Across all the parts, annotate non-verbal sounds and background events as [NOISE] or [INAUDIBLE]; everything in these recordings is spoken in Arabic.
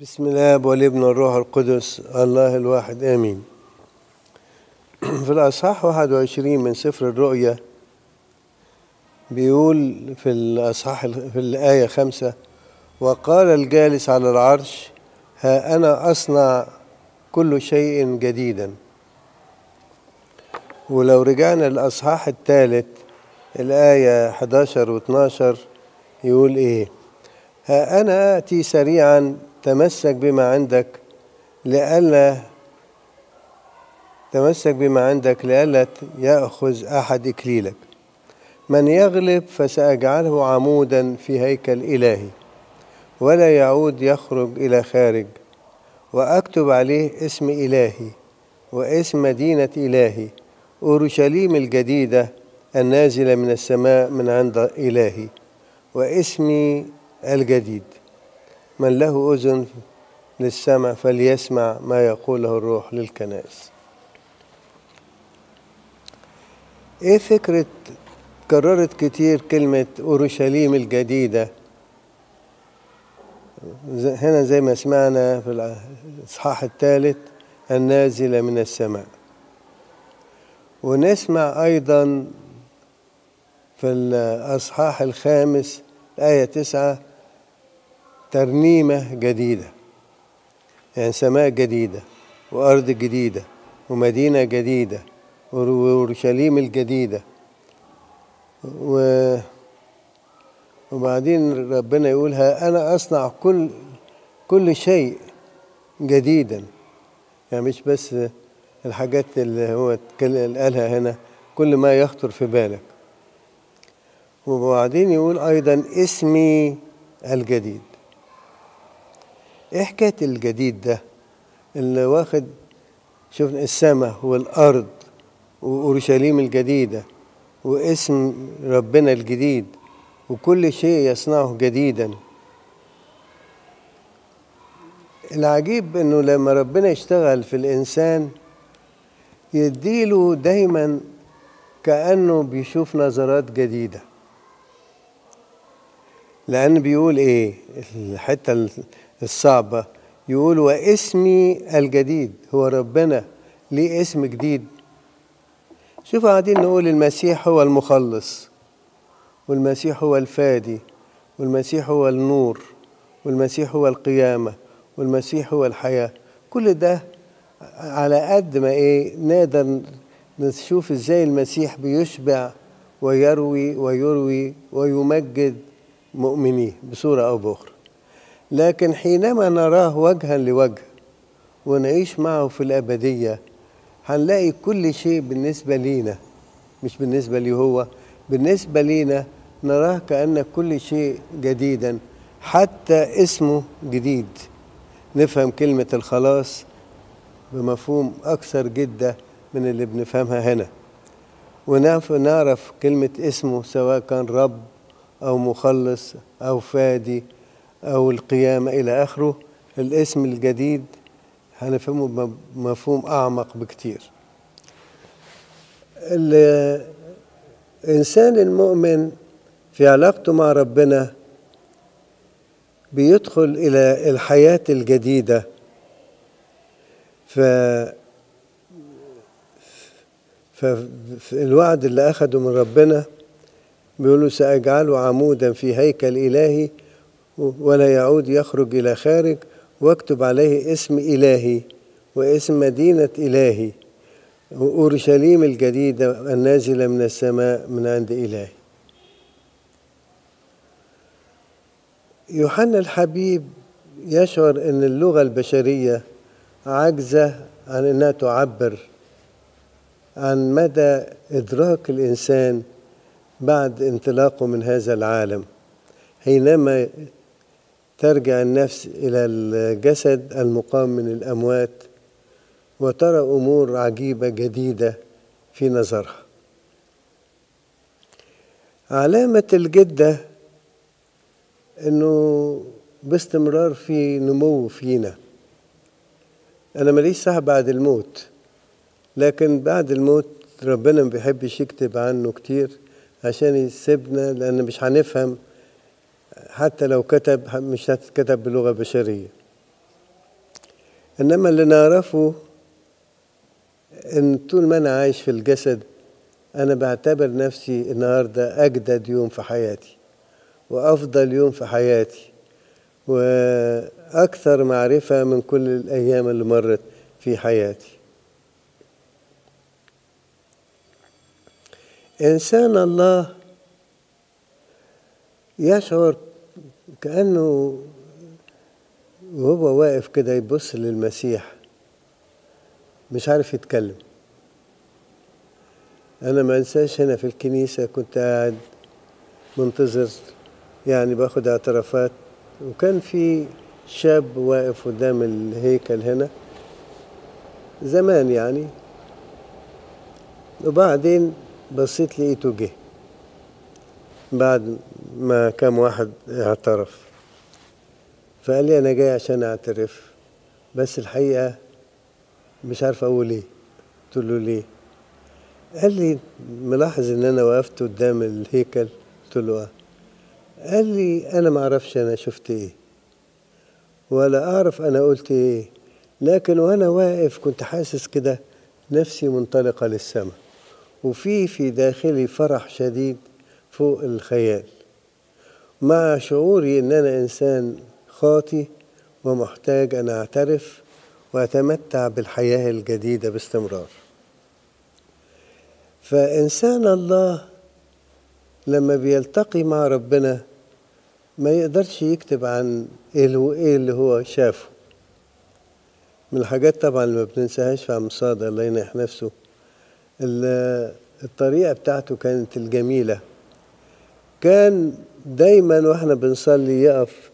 بسم الله والابن والروح القدس الله الواحد آمين. [CLEARS THROAT] في الأصحاح 21 من سفر الرؤيا بيقول في الأصحاح في الآية خمسة وقال الجالس على العرش ها أنا أصنع كل شيء جديدا. ولو رجعنا للأصحاح الثالث الآية 11 و 12 يقول إيه؟ ها أنا آتي سريعا تمسك بما عندك لئلا تمسك بما عندك لئلا يأخذ أحد إكليلك. من يغلب فسأجعله عمودا في هيكل إلهي ولا يعود يخرج إلى خارج وأكتب عليه اسم إلهي واسم مدينة إلهي أورشليم الجديدة النازلة من السماء من عند إلهي واسمي الجديد. من له أذن للسمع فليسمع ما يقوله الروح للكنائس. إيه فكرة كررت كتير كلمة أورشليم الجديدة؟ هنا زي ما سمعنا في الإصحاح الثالث النازلة من السماء. ونسمع أيضا في الأصحاح الخامس آية تسعة ترنيمة جديدة يعني سماء جديدة وأرض جديدة ومدينة جديدة وأورشليم الجديدة. و وبعدين ربنا يقولها أنا أصنع كل كل شيء جديدا. يعني مش بس الحاجات اللي هو قالها هنا كل ما يخطر في بالك. وبعدين يقول أيضا اسمي الجديد. إيه حكاية الجديد ده؟ اللي واخد شوفنا السماء والأرض وأورشليم الجديدة واسم ربنا الجديد وكل شيء يصنعه جديدا. العجيب إنه لما ربنا يشتغل في الإنسان يديله دايما كأنه بيشوف نظرات جديدة. لأن بيقول إيه؟ الحتة الصعبة يقول واسمي الجديد هو ربنا ليه اسم جديد. شوفوا قاعدين نقول المسيح هو المخلص والمسيح هو الفادي والمسيح هو النور والمسيح هو القيامة والمسيح هو الحياة. كل ده على قد ما إيه نقدر نشوف إزاي المسيح بيشبع ويروي ويروي ويمجد مؤمنيه بصورة أو بأخرى. لكن حينما نراه وجها لوجه ونعيش معه في الأبدية هنلاقي كل شيء بالنسبة لينا مش بالنسبة لي هو بالنسبة لينا نراه كأن كل شيء جديدا حتى اسمه جديد. نفهم كلمة الخلاص بمفهوم أكثر جدا من اللي بنفهمها هنا. ونعرف كلمة اسمه سواء كان رب أو مخلص أو فادي أو القيامة إلى آخره. الاسم الجديد هنفهمه بمفهوم أعمق بكتير. الإنسان المؤمن في علاقته مع ربنا بيدخل إلى الحياة الجديدة. ف فالوعد اللي أخده من ربنا بيقولوا سأجعله عمودا في هيكل إلهي. ولا يعود يخرج إلى خارج واكتب عليه اسم إلهي واسم مدينة إلهي وأورشليم الجديدة النازلة من السماء من عند إلهي. يوحنا الحبيب يشعر أن اللغة البشرية عاجزة عن أنها تعبر عن مدى إدراك الإنسان بعد انطلاقه من هذا العالم. حينما ترجع النفس إلى الجسد المقام من الأموات وترى أمور عجيبة جديدة في نظرها. علامة الجدة إنه باستمرار في نمو فينا. أنا ماليش صح بعد الموت لكن بعد الموت ربنا ما بيحبش يكتب عنه كتير عشان يسيبنا لأن مش هنفهم حتى لو كتب مش هتتكتب بلغة بشرية. إنما اللي نعرفه إن طول ما أنا عايش في الجسد أنا بعتبر نفسي النهاردة أجدد يوم في حياتي وأفضل يوم في حياتي وأكثر معرفة من كل الأيام اللي مرت في حياتي. إنسان الله يشعر كأنه وهو واقف كده يبص للمسيح. مش عارف يتكلم. أنا ما أنساش هنا في الكنيسة كنت قاعد منتظر يعني باخد اعترافات وكان في شاب واقف قدام الهيكل هنا زمان يعني. وبعدين بصيت لقيته جه. بعد ما كام واحد اعترف. فقال لي أنا جاي عشان أعترف بس الحقيقة مش عارف أقول إيه. قلت له ليه؟ قال لي ملاحظ إن أنا وقفت قدام الهيكل. قلت له آه. قال لي أنا ما أعرفش أنا شفت إيه. ولا أعرف أنا قلت إيه. لكن وأنا واقف كنت حاسس كده نفسي منطلقة للسماء وفي في داخلي فرح شديد فوق الخيال. مع شعوري إن أنا إنسان خاطي ومحتاج أن أعترف وأتمتع بالحياة الجديدة باستمرار. فإنسان الله لما بيلتقي مع ربنا ما يقدرش يكتب عن إيه اللي هو شافه. من الحاجات طبعا اللي ما بننساهاش في عم صادق الله ينح نفسه الطريقة بتاعته كانت الجميلة. كان دايما وإحنا بنصلي يقف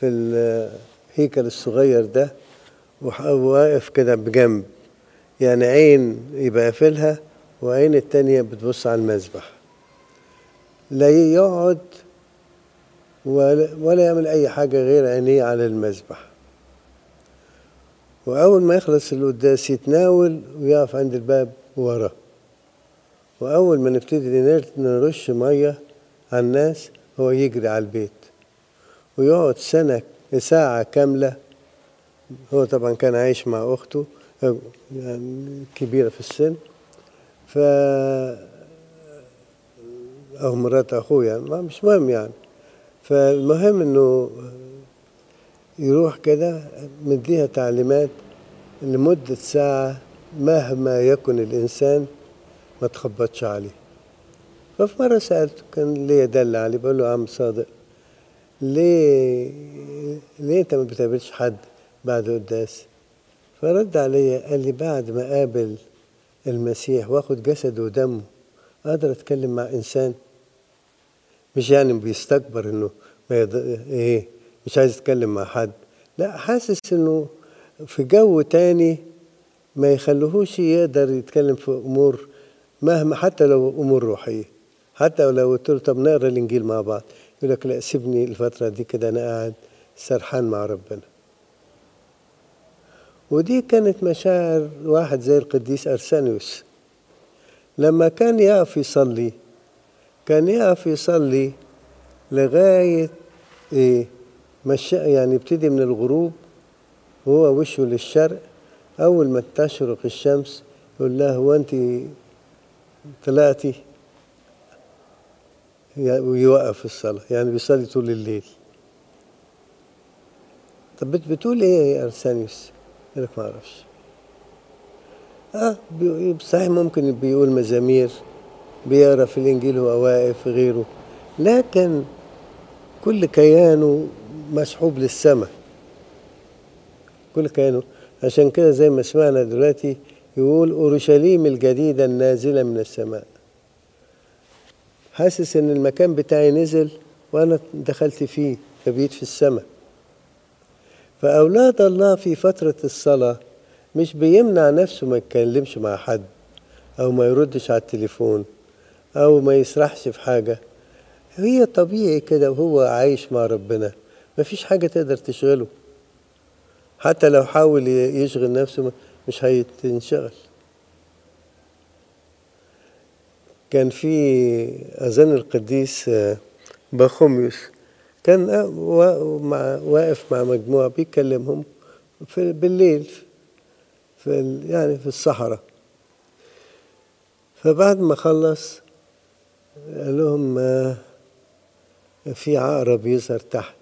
في الهيكل الصغير ده وواقف كده بجنب. يعني عين يبقى قافلها وعين التانية بتبص على المذبح لا يقعد ولا يعمل أي حاجة غير عينيه على المذبح وأول ما يخلص القداس يتناول ويقف عند الباب ورا. وأول ما نبتدي نرش مية على الناس هو يجري على البيت ويقعد سنة ساعة كاملة. هو طبعا كان عايش مع أخته يعني كبيرة في السن. ف أو مرات أخوه يعني ما مش مهم يعني. فالمهم إنه يروح كده مديها تعليمات لمدة ساعة مهما يكن الإنسان ما تخبطش عليه. ففي مرة سألته كان ليا دل عليه بقول له يا عم صادق ليه ليه أنت ما بتقابلش حد بعد قداس فرد عليا قال لي بعد ما قابل المسيح واخد جسده ودمه أقدر أتكلم مع إنسان؟ مش يعني بيستكبر إنه ما يض... إيه مش عايز يتكلم مع حد. لا حاسس إنه في جو تاني ما يخلوهوش يقدر يتكلم في أمور مهما حتى لو أمور روحية. حتى لو قلت له طب نقرا الإنجيل مع بعض يقول لك لا سيبني الفترة دي كده أنا قاعد سرحان مع ربنا. ودي كانت مشاعر واحد زي القديس ارسانيوس لما كان يقف يصلي كان يقف يصلي لغاية إيه مش يعني يبتدي من الغروب وهو وشه للشرق. أول ما تشرق الشمس يقول له هو أنت طلعتي؟ ويوقف الصلاة يعني بيصلي طول الليل. طب بتقول إيه يا أرسانيوس؟ يقول لك ما أعرفش. آه صحيح ممكن بيقول مزامير بيقرأ في الإنجيل وهو واقف غيره لكن كل كيانه مسحوب للسماء. كل كيانه. عشان كده زي ما سمعنا دلوقتي يقول أورشليم الجديدة النازلة من السماء. حاسس إن المكان بتاعي نزل وأنا دخلت فيه فبيت في السماء فأولاد الله في فترة الصلاة مش بيمنع نفسه ما يتكلمش مع حد أو ما يردش على التليفون أو ما يسرحش في حاجة. هي طبيعي كده وهو عايش مع ربنا مفيش حاجة تقدر تشغله. حتى لو حاول يشغل نفسه مش هيتنشغل. كان في أذان القديس بخوميوس كان واقف مع مجموعة بيكلمهم في بالليل في يعني في الصحراء. فبعد ما خلص قال لهم آه، في عقرب يظهر تحت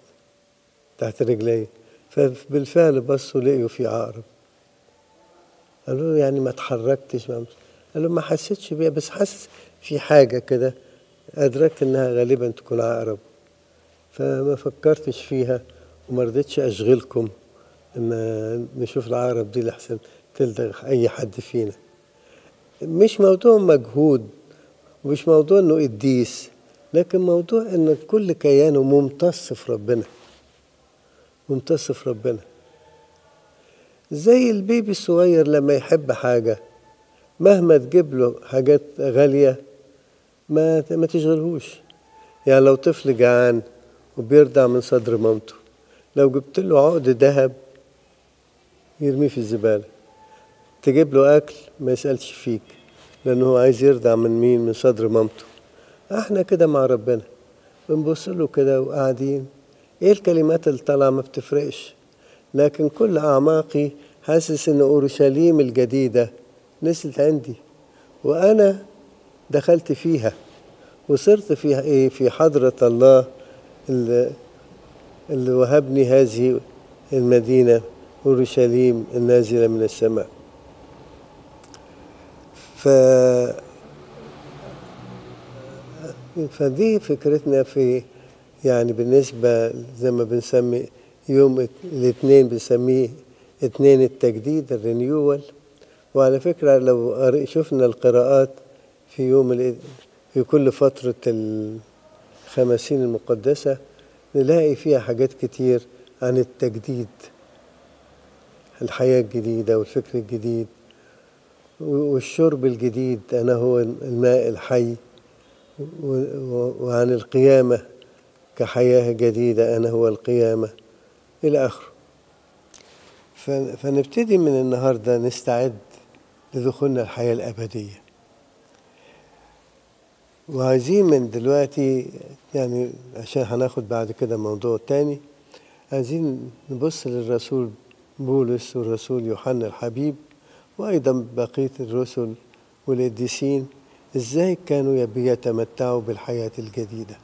تحت رجلي. فبالفعل بصوا لقيوا في عقرب. قالوا له يعني ما اتحركتش ما قال له ما حسيتش بيها بس حاسس في حاجة كده أدركت إنها غالبا تكون عقرب فما فكرتش فيها وما رضيتش أشغلكم إن نشوف العقرب دي لحسن تلدغ أي حد فينا. مش موضوع مجهود ومش موضوع إنه قديس لكن موضوع إن كل كيانه ممتص في ربنا ممتص في ربنا. زي البيبي الصغير لما يحب حاجة مهما تجيب له حاجات غالية ما ما تشغلهوش. يعني لو طفل جعان وبيرضع من صدر مامته لو جبت له عقد ذهب يرميه في الزبالة. تجيب له أكل ما يسألش فيك لأنه هو عايز يرضع من مين؟ من صدر مامته. إحنا كده مع ربنا. بنبص له كده وقاعدين. إيه الكلمات اللي طالعة ما بتفرقش؟ لكن كل أعماقي حاسس إن أورشليم الجديدة نزلت عندي. وأنا دخلت فيها وصرت فيها إيه في حضرة الله اللي, اللي وهبني هذه المدينة أورشليم النازلة من السماء. ف فدي فكرتنا في يعني بالنسبة زي ما بنسمي يوم الاثنين بنسميه اثنين التجديد الرينيوال وعلى فكرة لو شفنا القراءات في يوم في كل فترة الخمسين المقدسة نلاقي فيها حاجات كتير عن التجديد الحياة الجديدة والفكر الجديد والشرب الجديد. أنا هو الماء الحي وعن القيامة كحياة جديدة أنا هو القيامة إلى آخره. فنبتدي من النهاردة نستعد لدخولنا الحياة الأبدية. وعايزين من دلوقتي يعني عشان هناخد بعد كده موضوع تاني عايزين نبص للرسول بولس والرسول يوحنا الحبيب وأيضا بقية الرسل والقديسين إزاي كانوا بيتمتعوا بالحياة الجديدة.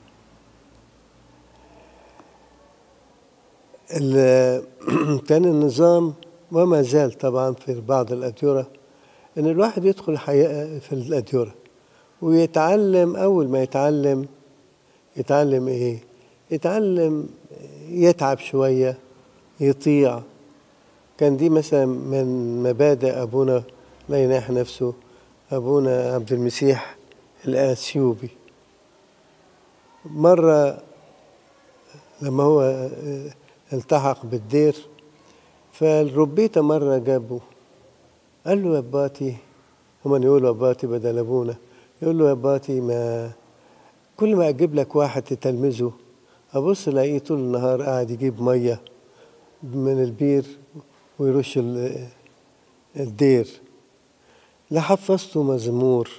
ال- [CLEARS THROAT] كان النظام وما زال طبعا في بعض الأديرة إن الواحد يدخل في الأديرة. ويتعلم أول ما يتعلم يتعلم إيه؟ يتعلم يتعب شوية يطيع. كان دي مثلا من مبادئ أبونا لا يناح نفسه أبونا عبد المسيح الآثيوبي. مرة لما هو التحق بالدير فالربيته مرة جابه قال له يا باتي هما يقولوا باتي بدل أبونا. يقول له يا باتي ما كل ما أجيب لك واحد تتلمذه أبص ألاقيه طول النهار قاعد يجيب مية من البير ويرش ال- الدير لا حفظته مزمور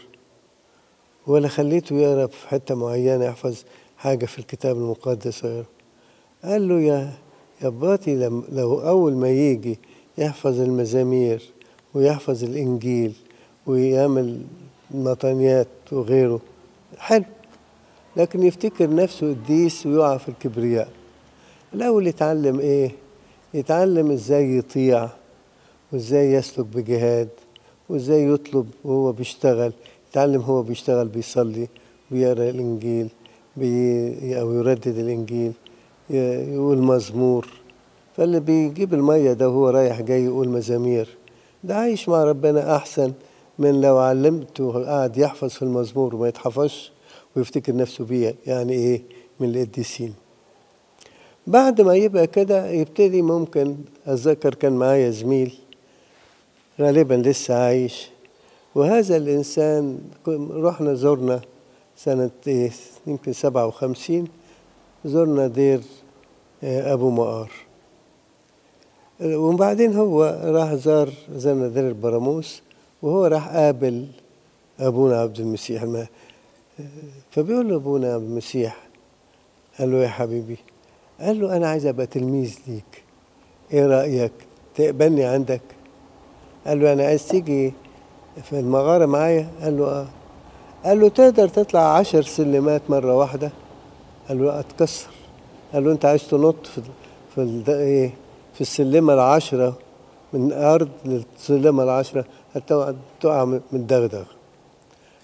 ولا خليته يقرأ في حتة معينة يحفظ حاجة في الكتاب المقدس. قال له يا يا باتي لو أول ما يجي يحفظ المزامير ويحفظ الإنجيل ويعمل مطانيات وغيره. حلو. لكن يفتكر نفسه قديس ويقع في الكبرياء. الأول يتعلم إيه؟ يتعلم إزاي يطيع وإزاي يسلك بجهاد وإزاي يطلب وهو بيشتغل. يتعلم هو بيشتغل بيصلي ويقرأ الإنجيل بي أو يردد الإنجيل يقول مزمور. فاللي بيجيب المية ده وهو رايح جاي يقول مزامير. ده عايش مع ربنا أحسن. من لو علمته قاعد يحفظ في المزمور وما يتحفظش ويفتكر نفسه بيه يعني إيه؟ من القديسين بعد ما يبقى كده يبتدي ممكن أتذكر كان معايا زميل غالبا لسه عايش وهذا الإنسان كن- رحنا زرنا سنة إيه؟ يمكن سبعة وخمسين زرنا دير آه، أبو مقار. وبعدين هو راح زار زرنا دير البراموس. وهو راح قابل أبونا عبد المسيح. الم- فبيقول له أبونا عبد المسيح قال له يا حبيبي قال له أنا عايز أبقى تلميذ ليك. إيه رأيك؟ تقبلني عندك؟ قال له أنا عايز تيجي في المغارة معايا؟ قال له آه. قال له تقدر تطلع عشر سلمات مرة واحدة؟ قال له أتكسر. قال له أنت عايز تنط في في إيه؟ في السلمة العشرة من الأرض للسلمة العشرة. تقع من الدغدغ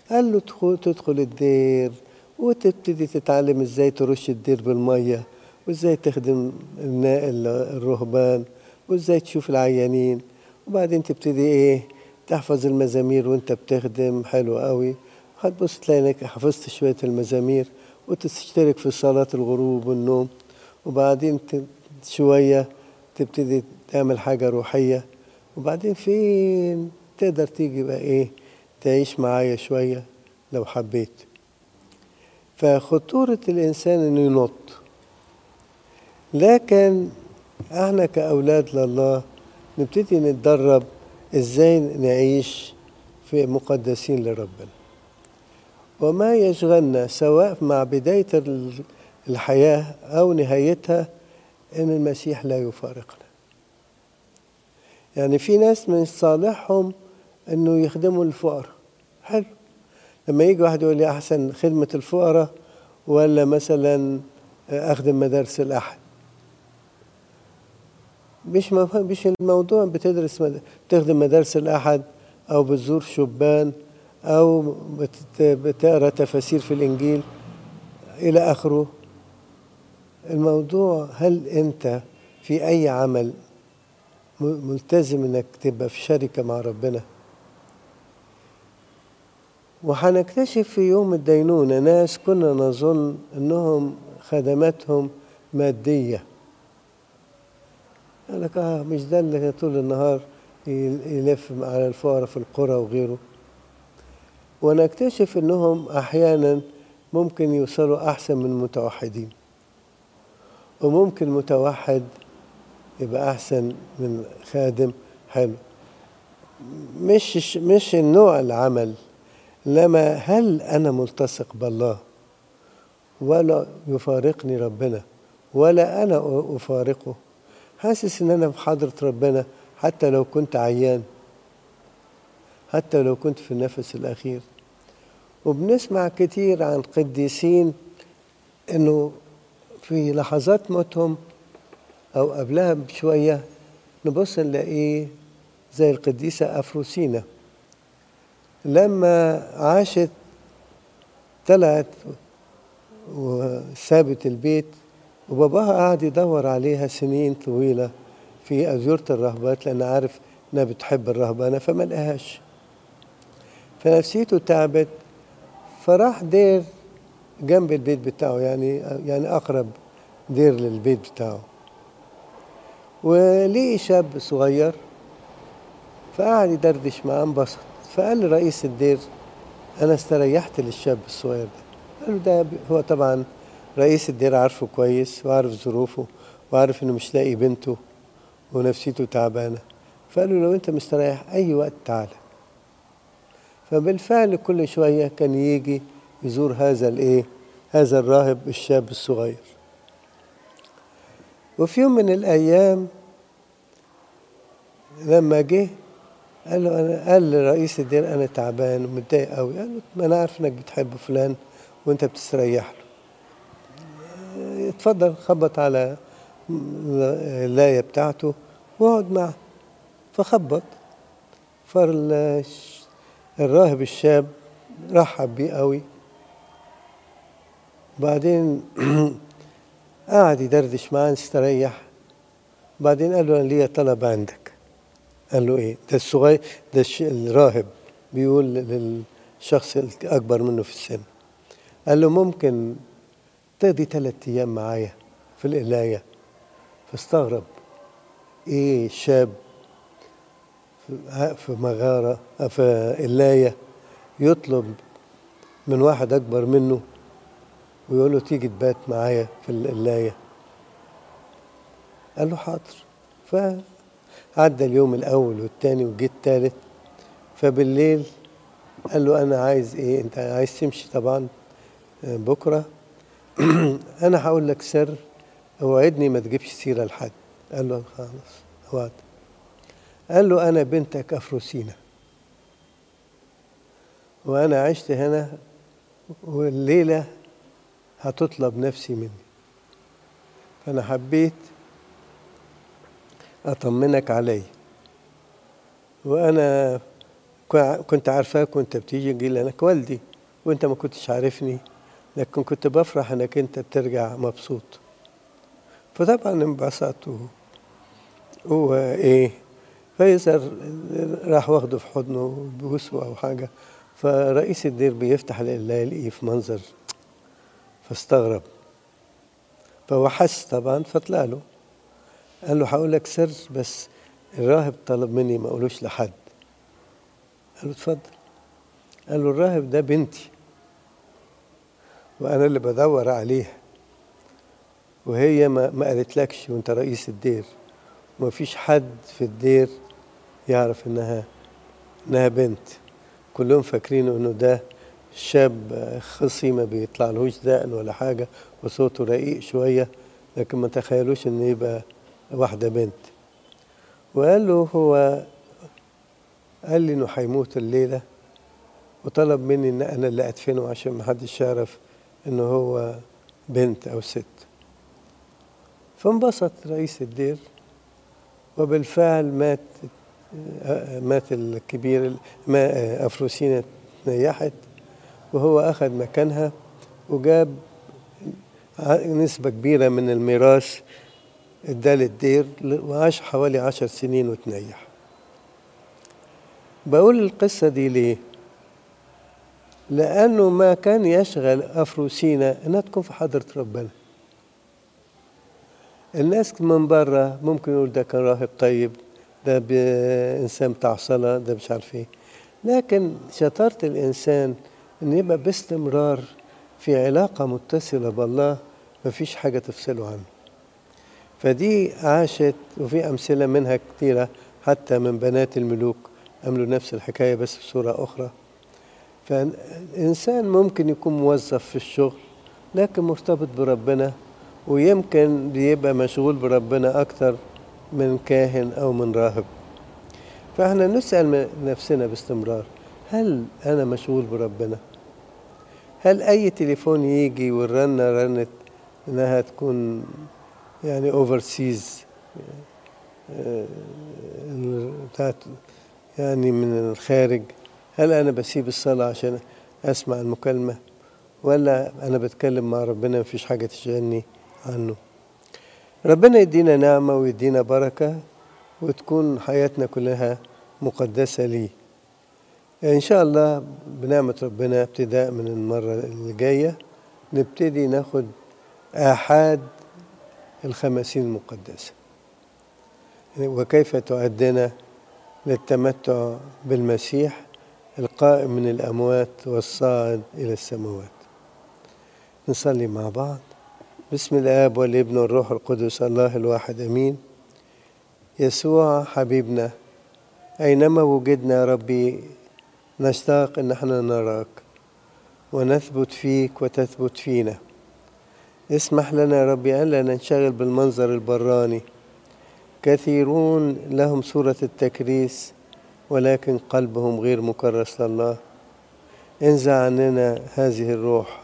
قال له تدخل, تدخل الدير وتبتدي تتعلم إزاي ترش الدير بالمية وإزاي تخدم النا- ال- الرهبان وإزاي تشوف العيانين. وبعدين تبتدي إيه تحفظ المزامير وأنت بتخدم حلو قوي هتبص تلاقي إنك حفظت شوية المزامير وتشترك في صلاة الغروب والنوم. وبعدين شوية تبتدي تعمل حاجة روحية. وبعدين فين؟ تقدر تيجي بقى إيه تعيش معايا شوية لو حبيت. فخطورة الإنسان إنه ينط. لكن إحنا كأولاد لله نبتدي نتدرب إزاي نعيش في مقدسين لربنا. وما يشغلنا سواء مع بداية ال- الحياة أو نهايتها إن المسيح لا يفارقنا. يعني في ناس من صالحهم إنه يخدموا الفقراء. حلو. لما يجي واحد يقول لي أحسن خدمة الفقراء ولا مثلا أخدم مدارس الأحد؟ مش مفهوم مش الموضوع. بتدرس مد... تخدم مدارس الأحد أو بتزور شبان أو بت... بتقرأ تفاسير في الإنجيل إلى آخره. الموضوع هل أنت في أي عمل ملتزم إنك تبقى في شركة مع ربنا؟ وهنكتشف في يوم الدينونة ناس كنا نظن إنهم خدماتهم مادية. قال لك آه مش ده اللي طول النهار يل- يلف على الفقراء في القرى وغيره. ونكتشف إنهم أحيانا ممكن يوصلوا أحسن من المتوحدين وممكن متوحد يبقى أحسن من خادم حلو. مش مش النوع العمل. لما هل أنا ملتصق بالله ولا يفارقني ربنا ولا أنا أفارقه؟ حاسس إن أنا في حضرة ربنا حتى لو كنت عيان حتى لو كنت في النفس الأخير. وبنسمع كتير عن قديسين إنه في لحظات موتهم أو قبلها بشوية نبص نلاقيه زي القديسة أفروسينا. لما عاشت طلعت وسابت البيت وباباها قعد يدور عليها سنين طويلة في أزورة الرهبات لأن عارف إنها بتحب الرهبانة فما لقاهاش. فنفسيته تعبت فراح دير جنب البيت بتاعه يعني يعني أقرب دير للبيت بتاعه. ولقي شاب صغير فقعد يدردش معاه انبسط. فقال لرئيس الدير أنا استريحت للشاب الصغير ده. قال له ده هو طبعا رئيس الدير عارفه كويس وعارف ظروفه وعارف إنه مش لاقي بنته ونفسيته تعبانة. فقال له لو أنت مستريح أي وقت تعالى. فبالفعل كل شوية كان يجي يزور هذا الإيه هذا الراهب الشاب الصغير. وفي يوم من الأيام لما جه قال له أنا قال لرئيس الدير أنا تعبان ومتضايق قوي قال له ما أنا عارف إنك بتحب فلان وأنت بتستريح له. اتفضل خبط على اللاية بتاعته واقعد معه فخبط. فالراهب الشاب رحب بيه قوي بعدين [CLEARS THROAT] قعد يدردش معاه استريح. بعدين قال له أنا ليا طلب عندك. قال له إيه؟ ده الصغير ده الراهب. بيقول للشخص الأكبر منه في السن. قال له ممكن تقضي ثلاث أيام معايا في القلاية؟ فاستغرب. إيه شاب في- مغارة في قلاية يطلب من واحد أكبر منه ويقول له تيجي تبات معايا في القلاية؟ قال له حاضر. فعدى اليوم الأول والتاني وجه التالت فبالليل قال له أنا عايز إيه؟ أنت عايز تمشي طبعا آه، بكرة. [CLEARS THROAT] أنا هقول لك سر اوعدني ما تجيبش سيرة لحد. قال له خلاص وعد. قال له أنا بنتك أفروسينا وأنا عشت هنا والليلة هتطلب نفسي مني. فأنا حبيت أطمنك علي وأنا كنت عارفاك وأنت بتيجي تقول لأنك والدي وأنت ما كنتش عارفني لكن كنت بفرح إنك أنت بترجع مبسوط. فطبعا انبسط هو إيه فيظهر راح واخده في حضنه بوسه أو حاجة فرئيس الدير بيفتح يلاقيه في منظر فاستغرب. فهو حس طبعا فطلع له. قال له هقول لك سر بس الراهب طلب مني ما اقولوش لحد. قال له اتفضل. قال له الراهب ده بنتي وأنا اللي بدور عليها وهي ما, ما قالتلكش وأنت رئيس الدير وما فيش حد في الدير يعرف إنها إنها بنت. كلهم فاكرين إنه ده شاب خصي ما بيطلعلهوش دقن ولا حاجة وصوته رقيق شوية لكن ما تخيلوش انه يبقى واحدة بنت. وقال له هو قال لي إنه هيموت الليلة وطلب مني إن أنا اللي أدفنه عشان ما حدش يعرف انه هو بنت أو ست. فانبسط رئيس الدير وبالفعل مات مات الكبير ما افروسينا تنيحت وهو أخذ مكانها وجاب نسبة كبيرة من الميراث اداه للدير وعاش حوالي عشر سنين وتنيح. بقول القصة دي ليه؟ لأنه ما كان يشغل أفروسينا إنها تكون في حضرة ربنا. الناس من بره ممكن يقول ده كان راهب طيب ده إنسان بتاع صلاة ده مش عارف إيه. لكن شطارة الإنسان إن يبقى باستمرار في علاقة متصلة بالله مفيش حاجة تفصله عنه. فدي عاشت وفي أمثلة منها كثيرة حتى من بنات الملوك عملوا نفس الحكاية بس بصورة أخرى فالإنسان ممكن يكون موظف في الشغل لكن مرتبط بربنا ويمكن بيبقى مشغول بربنا أكتر من كاهن أو من راهب فإحنا نسأل نفسنا باستمرار هل أنا مشغول بربنا؟ هل أي تليفون يجي والرنة رنت إنها تكون يعني اوفرسيز بتاعت يعني من الخارج. هل أنا بسيب الصلاة عشان أسمع المكالمة؟ ولا أنا بتكلم مع ربنا مفيش حاجة تشغلني عنه؟ ربنا يدينا نعمة ويدينا بركة وتكون حياتنا كلها مقدسة ليه. إن شاء الله بنعمة ربنا ابتداء من المرة اللي جاية نبتدي ناخد آحاد الخمسين المقدسة وكيف تؤدنا للتمتع بالمسيح القائم من الأموات والصاعد إلى السماوات؟ نصلي مع بعض. بسم الآب والابن والروح القدس الله الواحد أمين. يسوع حبيبنا أينما وجدنا يا ربي نشتاق إن إحنا نراك ونثبت فيك وتثبت فينا. اسمح لنا يا ربي ألا ننشغل بالمنظر البراني. كثيرون لهم صورة التكريس ولكن قلبهم غير مكرس لله. انزع عننا هذه الروح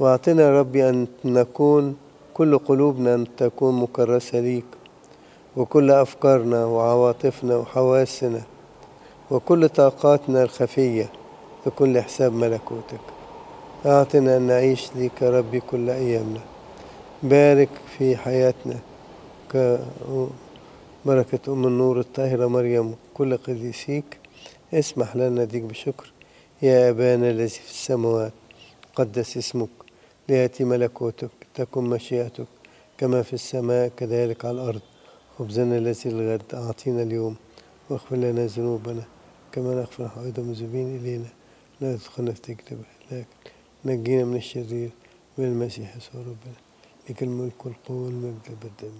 وأعطنا ربي أن نكون كل قلوبنا أن تكون مكرسة ليك. وكل أفكارنا وعواطفنا وحواسنا وكل طاقاتنا الخفية تكون لحساب ملكوتك. أعطنا أن نعيش لك يا ربي كل أيامنا. بارك في حياتنا كبركة أم النور الطاهرة مريم كل قديسيك. اسمح لنا ديك بشكر. يا أبانا الذي في السماوات قدس اسمك ليأتي ملكوتك تكن مشيئتك كما في السماء كذلك على الأرض. خبزنا الذي الغد أعطينا اليوم واغفر لنا ذنوبنا كما نغفر أيضا المذنبين إلينا. لا تدخلنا في تجربة لكن نجينا من الشرير بالمسيح يسوع ربنا. لك الملك والقوة والمجد أبدا